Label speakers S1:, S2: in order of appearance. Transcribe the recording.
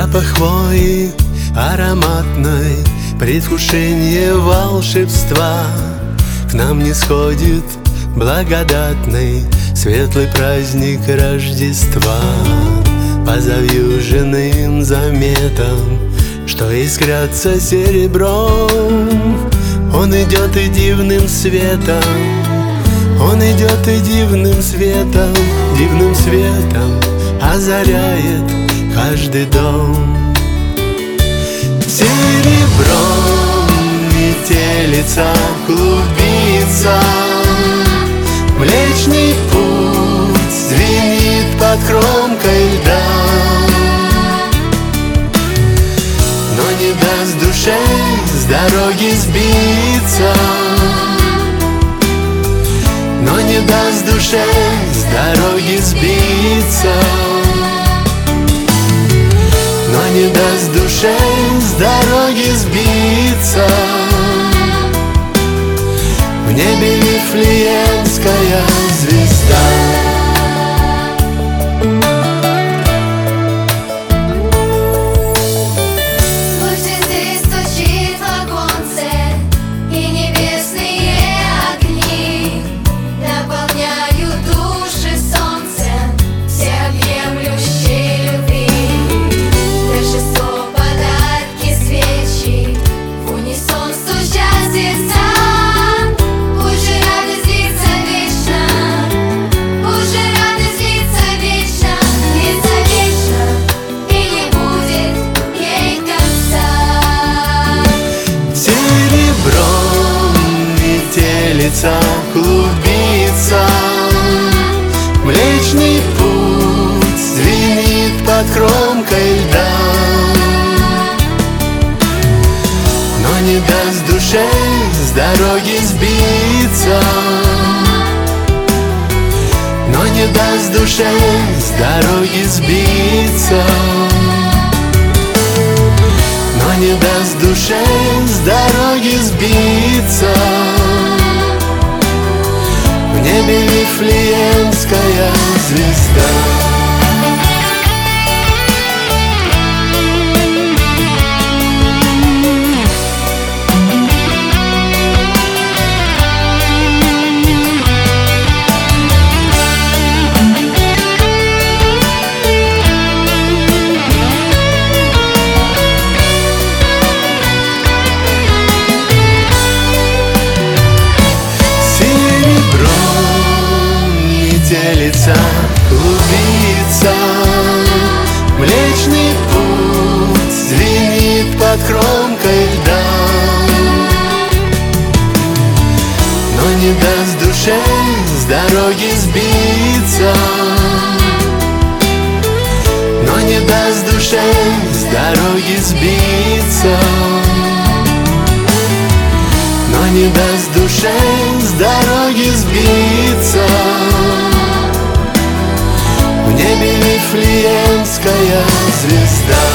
S1: Запах хвои ароматной Предвкушение волшебства. К нам не сходит благодатный Светлый праздник Рождества. По завьюженным заметам Что искрятся серебром. Он идет и дивным светом Он идет и дивным светом Дивным светом озаряет каждый дом. Серебром метелица клубится. Млечный путь звенит под кромкой льда. Но не даст душе с дороги сбиться. Но не даст душе с дороги сбиться не даст душе с дороги сбиться. В небе Вифлеемская метелица клубится. Млечный путь звенит под кромкой льда. Но не даст душе с дороги сбиться. Но не даст душе с дороги сбиться. Но не даст душе с дороги сбиться небе Вифлеемская звезда под кромкой льда. Но не даст душе с дороги сбиться. Но не даст душе с дороги сбиться. Но не даст душе с дороги сбиться. В небе Вифлеемская звезда